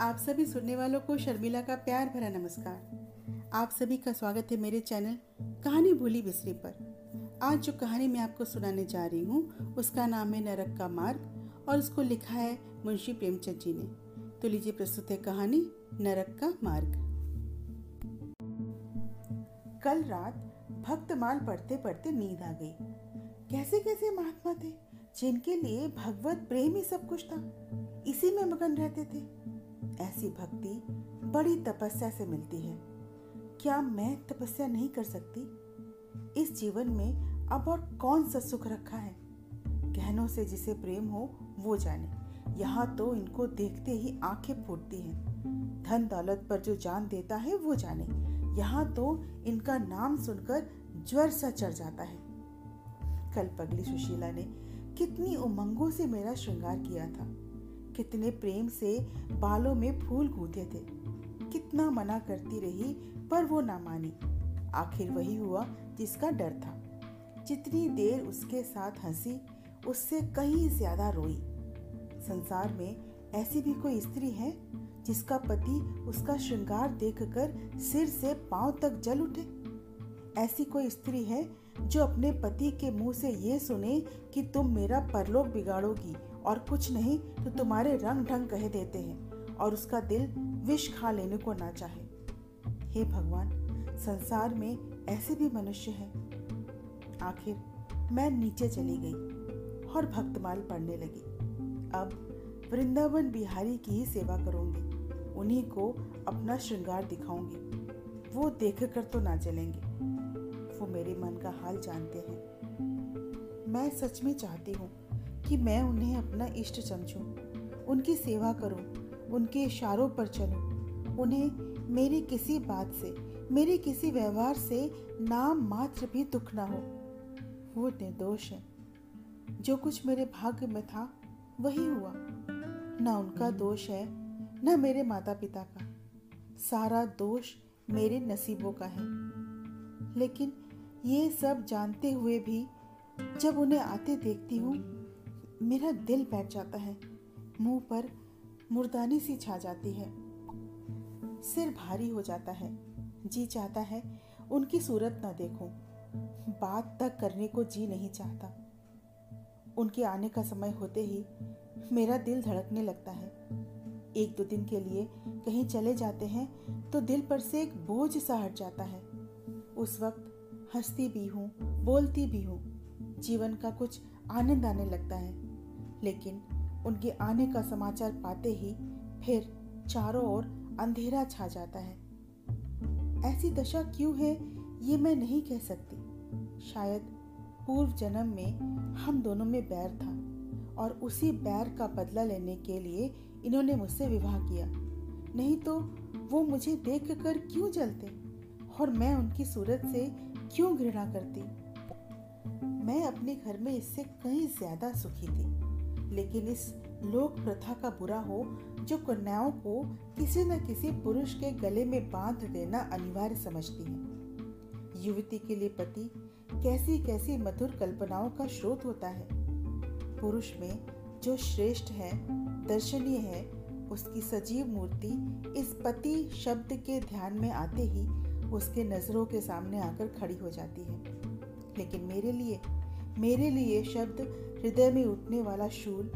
आप सभी सुनने वालों को शर्मिला का प्यार भरा नमस्कार। आप सभी का स्वागत है मेरे चैनल कहानी भूली बिसरी पर। आज जो कहानी मैं आपको सुनाने जा रही हूँ, उसका नाम है नरक का मार्ग और उसको लिखा है मुंशी प्रेमचंद जी ने। तो लीजिए प्रस्तुत है कहानी नरक का मार्ग। कल रात भक्तमाल पढ़ते पढ़ते नींद आ गई। कैसे कैसे महात्मा थे, जिनके लिए भगवत प्रेम ही सब कुछ था। इसी में मगन रहते थे। ऐसी भक्ति बड़ी तपस्या से मिलती है। क्या मैं तपस्या नहीं कर सकती? इस जीवन में अब और कौन सा सुख रखा है? गहनों से जिसे प्रेम हो, वो जाने। यहाँ तो इनको देखते ही आँखें फूटती हैं। धन दौलत पर जो जान देता है, वो जाने। यहाँ तो इनका नाम सुनकर ज्वर सा चढ़ जाता है। कल पगली सुशीला ने कितनी उमंगों से मेरा श्रृंगार किया था। कितने प्रेम से बालों में फूल गूंथे थे। कितना मना करती रही, पर वो ना मानी। आखिर वही हुआ जिसका डर था। जितनी देर उसके साथ हँसी, उससे कहीं ज़्यादा रोई। संसार में ऐसी भी कोई स्त्री है जिसका पति उसका श्रृंगार देखकर सिर से पाँव तक जल उठे? ऐसी कोई स्त्री है जो अपने पति के मुँह से ये सुने कि तुम मेरा परलोक बिगाड़ोगी और कुछ नहीं तो तुम्हारे रंग ढंग कह देते हैं और उसका दिल विष खा लेने को ना चाहे। हे भगवान, संसार में ऐसे भी मनुष्य हैं। आखिर मैं नीचे चली गई और भक्तमाल पढ़ने लगी। अब वृंदावन बिहारी की ही सेवा करूँगी। उन्हीं को अपना श्रृंगार दिखाऊँगी। वो देख कर तो ना चलेंगे वो मेरे मन का हाल जानते हैं। मैं सच में चाहती हूँ कि मैं उन्हें अपना इष्ट समझूं, उनकी सेवा करूँ, उनके इशारों पर चलूँ, उन्हें मेरी किसी बात से मेरे किसी व्यवहार से नाम मात्र भी दुख ना हो। वो निर्दोष है। जो कुछ मेरे भाग्य में था वही हुआ। न उनका दोष है न मेरे माता पिता का। सारा दोष मेरे नसीबों का है। लेकिन ये सब जानते हुए भी जब उन्हें आते देखती हूँ मेरा दिल बैठ जाता है। मुँह पर मुर्दानी सी छा जाती है। सिर भारी हो जाता है। जी चाहता है उनकी सूरत ना देखूँ। बात तक करने को जी नहीं चाहता। उनके आने का समय होते ही मेरा दिल धड़कने लगता है। एक दो दिन के लिए कहीं चले जाते हैं तो दिल पर से एक बोझ सा हट जाता है। उस वक्त हंसती भी हूँ, बोलती भी हूँ। जीवन का कुछ आनंद आने लगता है। लेकिन उनके आने का समाचार पाते ही फिर चारों ओर अंधेरा छा जाता है। ऐसी दशा क्यों है, ये मैं नहीं कह सकती। शायद पूर्व जन्म में हम दोनों में बैर था और उसी बैर का बदला लेने के लिए इन्होंने मुझसे विवाह किया। नहीं तो वो मुझे देख कर क्यों जलते और मैं उनकी सूरत से क्यों घृणा करती? मैं अपने घर में इससे कहीं ज़्यादा सुखी थी। लेकिन इस लोक प्रथा का बुरा हो, जो कन्याओं को किसी न किसी पुरुष के गले में बाँध देना अनिवार्य समझती है। युवती के लिए पति कैसी कैसी मधुर कल्पनाओं का स्रोत होता है। पुरुष में जो श्रेष्ठ है, दर्शनीय है, उसकी सजीव मूर्ति इस पति शब्द के ध्यान में आते ही उसके नज़रों के सामने आकर खड़ी हो जाती है। लेकिन मेरे लिए मेरे लिए शब्द हृदय में उठने वाला शूल,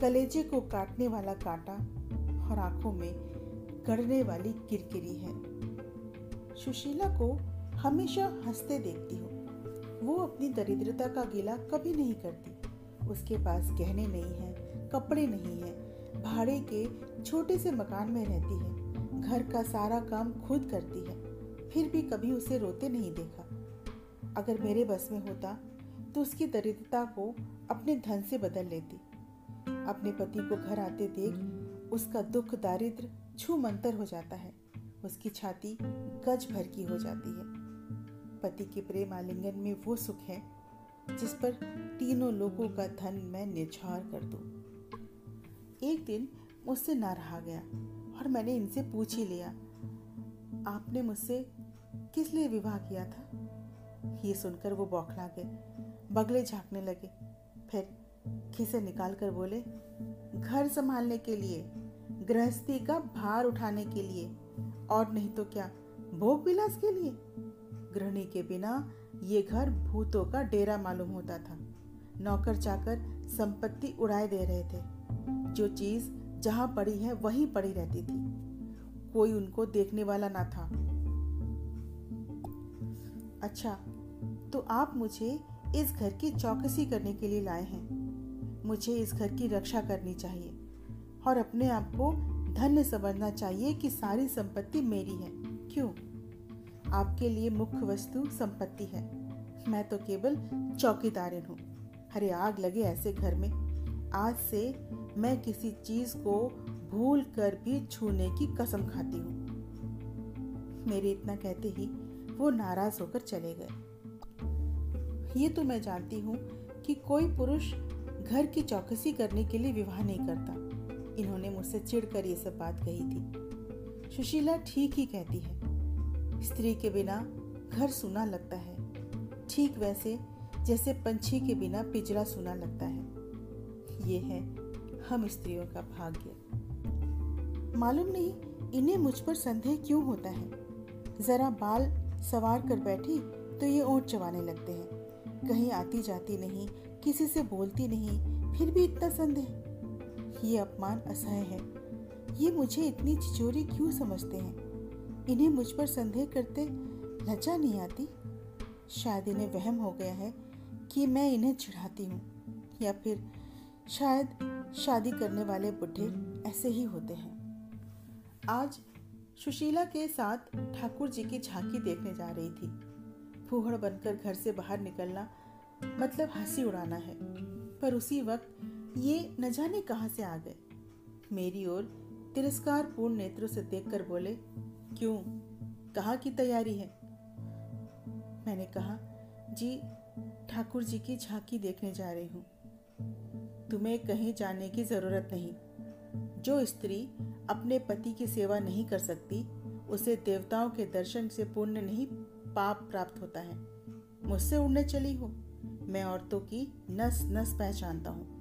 कलेजे को काटने वाला कांटा और आँखों में गड़ने वाली किरकिरी है। सुशीला को हमेशा हँसते देखती हूँ। वो अपनी दरिद्रता का गिला कभी नहीं करती। उसके पास गहने नहीं है, कपड़े नहीं है, भाड़े के छोटे से मकान में रहती है। घर का सारा काम खुद करती है, फिर भी कभी उसे रोते नहीं देखा। अगर मेरे बस में होता तो उसकी दरिद्रता को अपने धन से बदल लेती। अपने पति को घर आते देख उसका दुख दारिद्र छू मंतर हो जाता है। उसकी छाती गज भर की हो जाती है। पति के प्रेम आलिंगन में वो सुख है, जिस पर तीनों लोगों का धन मैं निछार कर दूँ। एक दिन मुझसे ना रहा गया और मैंने इनसे पूछ ही लिया, आपने मुझसे किस लिए विवाह किया था? ये सुनकर वो बौखला गए, बगले झांकने लगे। फिर खिसे निकाल कर बोले, घर संभालने के लिए, गृहस्थी का भार उठाने के लिए, और नहीं तो क्या भोग विलास के लिए? गृहिणी के बिना ये घर भूतों का डेरा मालूम होता था। नौकर चाकर संपत्ति उड़ाए दे रहे थे। जो चीज़ जहाँ पड़ी है, वहीं पड़ी रहती थी। कोई उनको देखने वाला ना था। अच्छा तो आप मुझे इस घर की चौकसी करने के लिए लाए हैं। मुझे इस घर की रक्षा करनी चाहिए और अपने आप को धन्य समझना चाहिए कि सारी संपत्ति मेरी है। क्यों? आपके लिए मुख्य वस्तु संपत्ति है। मैं तो केवल चौकीदारिन हूँ। अरे आग लगे ऐसे घर में। आज से मैं किसी चीज़ को भूल कर भी छूने की कसम खाती हूँ। मेरे इतना कहते ही वो नाराज़ होकर चले गए। ये तो मैं जानती हूँ कि कोई पुरुष घर की चौकसी करने के लिए विवाह नहीं करता। इन्होंने मुझसे चिढ़कर ये सब बात कही थी। सुशीला ठीक ही कहती है। स्त्री के बिना घर सुना लगता है। ठीक वैसे जैसे पंछी के बिना पिजरा सुना लगता है। ये है हम स्त्रियों का भाग्य। मालूम नहीं इन्हें मुझ पर संदेह क्यों होता है। जरा बाल सवार कर बैठी तो ये ओट चबाने लगते हैं। कहीं आती जाती नहीं, किसी से बोलती नहीं, फिर भी इतना संदेह। ये अपमान असह्य है। ये मुझे इतनी चिचोरी क्यों समझते हैं? इन्हें मुझ पर संदेह करते लज्जा नहीं आती? शायद इन्हें वहम हो गया है कि मैं इन्हें चिढ़ाती हूँ, या फिर शायद शादी करने वाले बुढ़े ऐसे ही होते हैं। आज सुशीला के साथ ठाकुर जी की झांकी देखने जा रही थी। फूहड़ बनकर घर से बाहर निकलना मतलब हँसी उड़ाना है। पर उसी वक्त ये न जाने कहाँ से आ गए। मेरी ओर तिरस्कार पूर्ण नेत्रों से देखकर बोले, क्यों? कहा की तैयारी है? मैंने कहा, जी, ठाकुर जी की झांकी देखने जा रही हूँ। तुम्हें कहीं जाने की ज़रूरत नहीं। जो स्त्री अपने पति की सेवा नहीं कर सकती, उसे देवताओं के दर्शन से पुण्य नहीं पाप प्राप्त होता है। मुझसे उड़ने चली हो, मैं औरतों की नस नस पहचानता हूँ।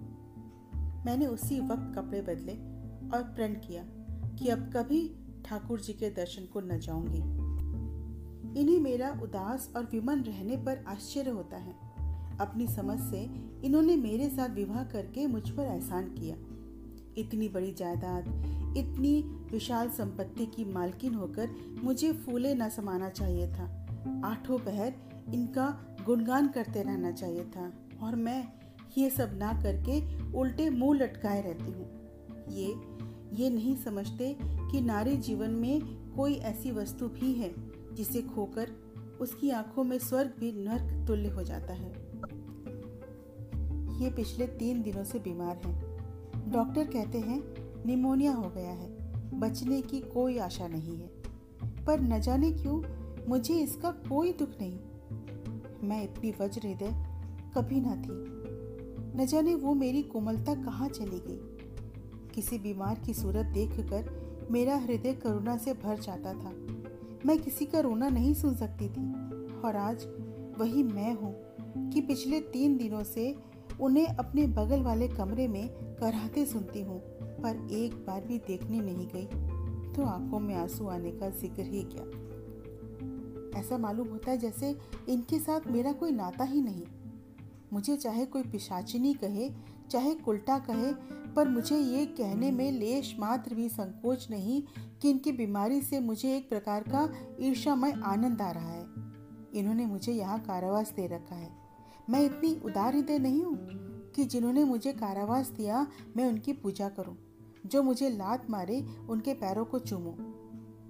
मैंने उसी वक्त कपड़े बदले और प्रण किया कि अब कभी ठाकुर जी के दर्शन को न जाऊँगी। इन्हें मेरा उदास और विमन रहने पर आश्चर्य होता है। अपनी समझ से इन्होंने मेरे साथ विवाह करके मुझ पर एहसान किया। इतनी बड़ी जायदाद, इतनी विशाल संपत्ति की मालकिन होकर मुझे फूले न समाना चाहिए था। आठों पहर इनका गुणगान करते रहना चाहिए था और मैं ये सब ना करके उल्टे मुँह लटकाए रहती हूँ। ये ये नहीं समझते कि नारी जीवन में कोई ऐसी वस्तु भी है जिसे खोकर उसकी आँखों में स्वर्ग भी नर्क तुल्य हो जाता है। ये पिछले तीन दिनों से बीमार है। डॉक्टर कहते हैं, निमोनिया हो गया है, बचने की कोई आशा नहीं है। पर न जाने क्यों मुझे इसका कोई दुख नहीं। मैं इतनी वज्र हृदय कभी ना थी। न जाने वो मेरी कोमलता कहाँ चली गई। किसी बीमार की सूरत देखकर मेरा हृदय करुणा से भर जाता था। मैं किसी का रोना नहीं सुन सकती थी। और आज वही मैं हूँ कि पिछले तीन दिनों से उन्हें अपने बगल वाले कमरे में कराहते सुनती हूँ, पर एक बार भी देखने नहीं गई। तो आँखों में आँसू आने का ज़िक्र ही क्या? ऐसा मालूम होता है जैसे इनके साथ मेरा कोई नाता ही नहीं। मुझे चाहे कोई पिशाचिनी कहे, चाहे उल्टा कहे, पर मुझे ये कहने में लेश मात्र भी संकोच नहीं कि इनकी बीमारी से मुझे एक प्रकार का ईर्षामय आनंद आ रहा है। इन्होंने मुझे यहाँ कारावास दे रखा है। मैं इतनी उदार हृदय नहीं हूँ कि जिन्होंने मुझे कारावास दिया, मैं उनकी पूजा करूँ। जो मुझे लात मारे, उनके पैरों को चूमूं।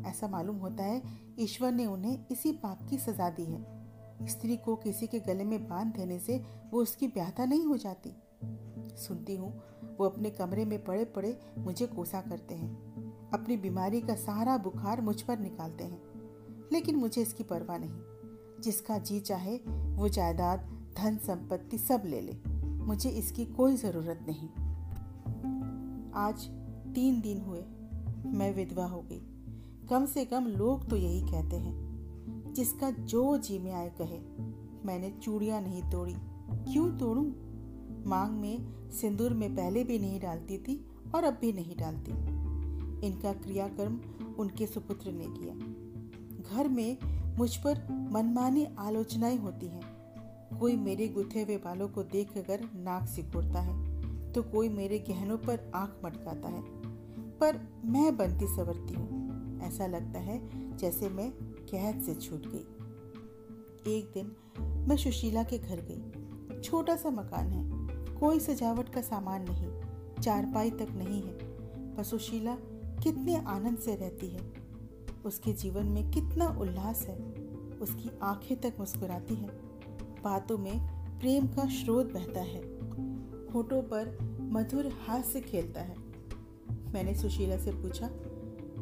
ऐसा मालूम होता है ईश्वर ने उन्हें इसी पाप की सजा दी है। स्त्री को किसी के गले में बाँध देने से वो उसकी ब्याहता नहीं हो जाती। सुनती हूँ, वो अपने कमरे में पड़े पड़े मुझे कोसा करते हैं। अपनी बीमारी का सारा बुखार मुझ पर निकालते हैं। लेकिन मुझे इसकी परवाह नहीं। जिसका जी चाहे, वो जायदाद, धन संपत्ति सब ले ले। मुझे इसकी कोई ज़रूरत नहीं। आज तीन दिन हुए, मैं विधवा हो गई। कम से कम लोग तो यही कहते हैं, जिसका जो जी में आए कहे, मैंने चूड़ियाँ नहीं तोड़ी। क्यों तोड़ू? मांग में सिंदूर में पहले भी नहीं डालती थी और अब भी नहीं डालती। इनका क्रियाकर्म उनके सुपुत्र ने किया। घर में मुझ पर मनमानी आलोचनाएँ होती हैं। कोई मेरे गुथे हुए बालों को देखकर नाक सिकोड़ता है तो कोई मेरे गहनों पर आँख मटकाता है। पर मैं बनती सवरती हूँ। ऐसा लगता है जैसे मैं कैद से छूट गई। एक दिन मैं सुशीला के घर गई। छोटा सा मकान है। कोई सजावट का सामान नहीं। चारपाई तक नहीं है। पर सुशीला कितने आनंद से रहती है। उसके जीवन में कितना उल्लास है। उसकी आँखें तक मुस्कुराती हैं। बातों में प्रेम का स्रोत बहता है। होठों पर मधुर हास्य खेलता है। मैंने सुशीला से पूछा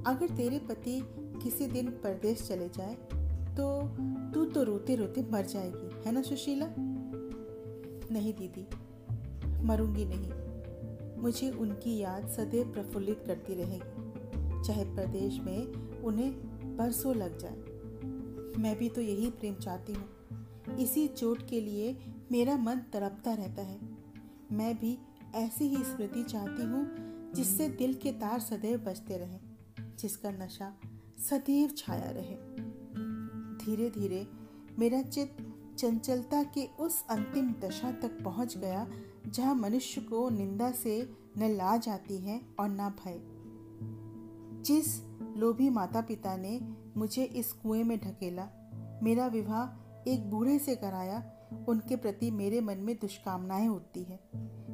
अगर तेरे पति किसी दिन परदेश चले जाए तो तू तो रोते रोते मर जाएगी, है ना सुशीला? नहीं, दीदी, मरूँगी नहीं। मुझे उनकी याद सदैव प्रफुल्लित करती रहेगी, चाहे प्रदेश में उन्हें बरसों लग जाए। मैं भी तो यही प्रेम चाहती हूँ। इसी चोट के लिए मेरा मन तड़पता रहता है। मैं भी ऐसी ही स्मृति चाहती हूँ जिससे दिल के तार सदैव बजते रहे। जिसका नशा सदैव छाया रहे। धीरे धीरे मेरा चित्त चंचलता के उस अंतिम दशा तक पहुँच गया, जहाँ मनुष्य को निंदा से न लाज आती है और न भय। जिस लोभी माता पिता ने मुझे इस कुएँ में ढकेला, मेरा विवाह एक बूढ़े से कराया, उनके प्रति मेरे मन में दुष्कामनाएँ उठती है।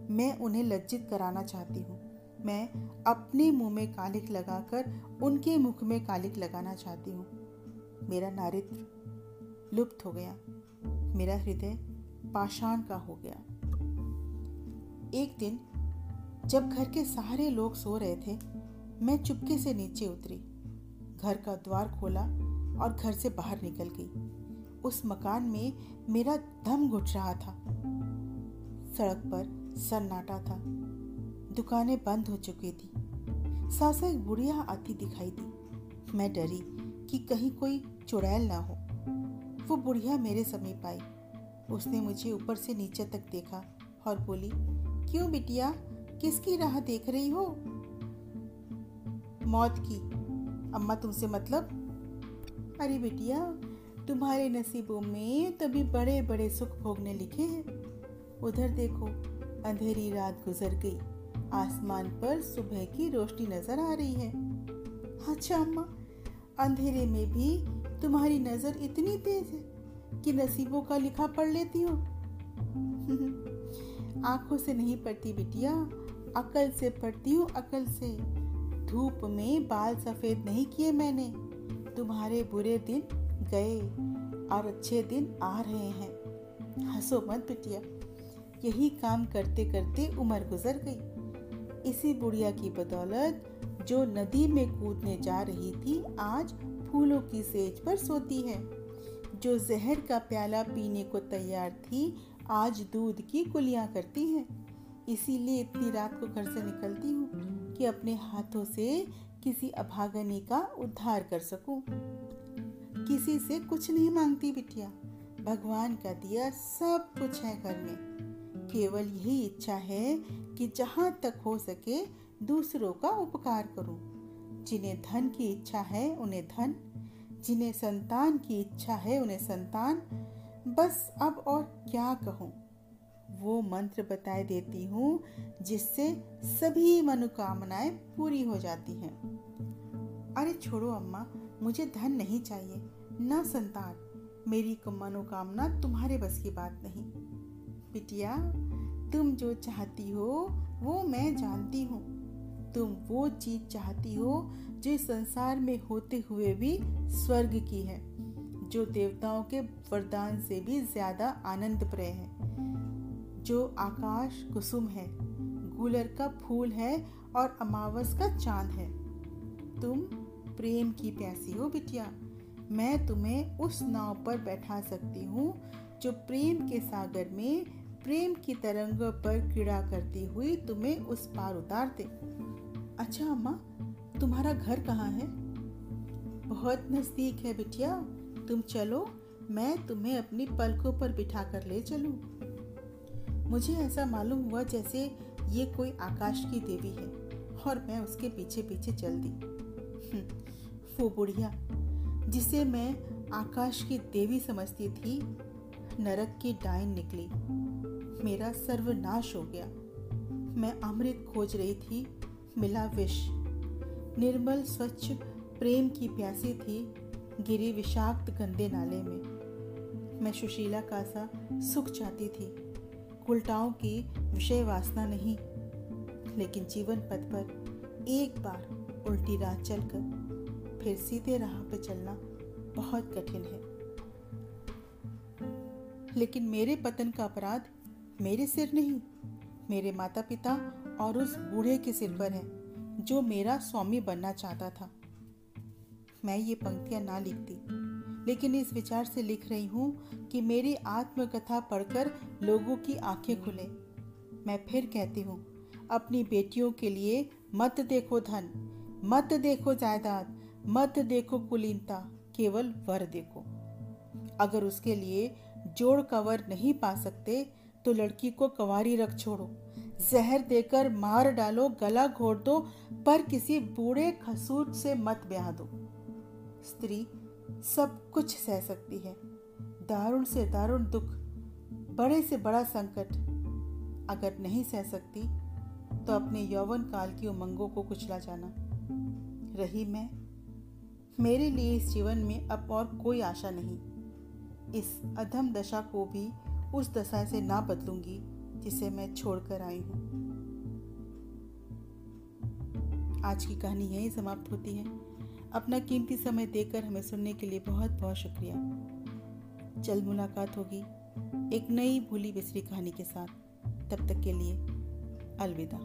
मैं उन्हें लज्जित कराना चाहती हूँ। मैं अपने मुँह में कालिक लगाकर उनके मुख में कालिक लगाना चाहती हूँ। मेरा नारित्र लुप्त हो गया। मेरा हृदय पाषाण का हो गया। एक दिन जब घर के सारे लोग सो रहे थे, मैं चुपके से नीचे उतरी। घर का द्वार खोला और घर से बाहर निकल गई। उस मकान में मेरा दम घुट रहा था। सड़क पर सन्नाटा था। दुकानें बंद हो चुकी थी। सासा एक बुढ़िया आती दिखाई दी। मैं डरी कि कहीं कोई चुड़ैल ना हो। वो बुढ़िया मेरे समीप आई। उसने मुझे ऊपर से नीचे तक देखा और बोली, क्यों बिटिया, किसकी राह देख रही हो? मौत की। अम्मा तुमसे मतलब? अरे बिटिया, तुम्हारे नसीबों में तभी बड़े बड़े सुख भोगने लिखे हैं। उधर देखो, अंधेरी रात गुजर गई। आसमान पर सुबह की रोशनी नज़र आ रही है। अच्छा अम्मा, अंधेरे में भी तुम्हारी नज़र इतनी तेज है कि नसीबों का लिखा पढ़ लेती हो। आँखों से नहीं पढ़ती बिटिया, अकल से पढ़ती हूँ, अकल से। धूप में बाल सफ़ेद नहीं किए मैंने। तुम्हारे बुरे दिन गए और अच्छे दिन आ रहे हैं। हंसो मत बिटिया, यही काम करते करते उम्र गुजर गई। इसी बुढ़िया की बदौलत जो नदी में कूदने जा रही थी, आज फूलों की सेज पर सोती है। जो जहर का प्याला पीने को तैयार थी, आज दूध की कुलियाँ करती है। इसीलिए इतनी रात को घर से निकलती हूँ कि अपने हाथों से किसी अभागनी का उद्धार कर सकूँ। किसी से कुछ नहीं मांगती बिटिया। भगवान का दिया सब कुछ है घर में। केवल यही इच्छा है कि जहाँ तक हो सके दूसरों का उपकार करूँ। जिन्हें धन की इच्छा है, उन्हें धन। जिन्हें संतान की इच्छा है, उन्हें संतान। बस अब और क्या कहूँ? वो मंत्र बताए देती हूँ, जिससे सभी मनोकामनाएँ पूरी हो जाती हैं। अरे छोड़ो अम्मा, मुझे धन नहीं चाहिए, ना संतान। मेरी मनोकामना तुम्हारे बस की बात नहीं। बिटिया, तुम जो चाहती हो, वो मैं जानती हूँ। तुम वो चीज़ चाहती हो, जो संसार में होते हुए भी स्वर्ग की है, जो देवताओं के वरदान से भी ज़्यादा आनंद प्रिय है, जो आकाश कुसुम है, गुलर का फूल है और अमावस का चाँद है। तुम प्रेम की प्यासी हो बिटिया, मैं तुम्हें उस नाव पर बैठा सकती हूँ, जो प्रेम के सागर में प्रेम की तरंगों पर क्रीड़ा करती हुई तुम्हें उस पार उतार दे अच्छा अम्मा तुम्हारा घर कहाँ है? बहुत नज़दीक है बिटिया। तुम चलो मैं तुम्हें अपनी पलकों पर बिठा कर ले चलूँ। मुझे ऐसा मालूम हुआ जैसे ये कोई आकाश की देवी है और मैं उसके पीछे पीछे चल दी। हम्म, वो बुढ़िया जिसे मैं आकाश की देवी समझती थी नरक की डाइन निकली। मेरा सर्वनाश हो गया। मैं अमृत खोज रही थी, मिला विष। निर्मल स्वच्छ प्रेम की प्यासी थी, गिरी विषाक्त गंदे नाले में। मैं सुशीला का सा सुख चाहती थी। उल्टाओं की विषय वासना नहीं, लेकिन जीवन पथ पर एक बार उल्टी राह चलकर फिर सीधे राह पर चलना बहुत कठिन है। लेकिन मेरे पतन का अपराध मेरे सिर नहीं, मेरे माता पिता और उस बूढ़े के सिर पर है, जो मेरा स्वामी बनना चाहता था। मैं ये पंक्तियाँ ना लिखती, लेकिन इस विचार से लिख रही हूँ कि मेरी आत्मकथा पढ़कर लोगों की आँखें खुले। मैं फिर कहती हूँ, अपनी बेटियों के लिए मत देखो धन, मत देखो जायदाद, मत देखो कुलीनता, केवल वर देखो। अगर उसके लिए जोड़ कवर नहीं पा सकते तो लड़की को कवारी रख छोड़ो। जहर देकर मार डालो, गला घोट दो, पर किसी बूढ़े खसूट से मत ब्याह दो। स्त्री सब कुछ सह सकती है। दारुण से दारुण दुख, बड़े से बड़ा संकट। अगर नहीं सह सकती तो अपने यौवन काल की उमंगों को कुचला जाना। रही मैं, मेरे लिए इस जीवन में अब और कोई आशा नहीं। इस अधम दशा को भी उस दशा से ना बदलूँगी जिसे मैं छोड़कर आई हूँ। आज की कहानी यही समाप्त होती है। अपना कीमती समय देकर हमें सुनने के लिए बहुत बहुत शुक्रिया। जल्द मुलाकात होगी एक नई भूली बिसरी कहानी के साथ। तब तक के लिए अलविदा।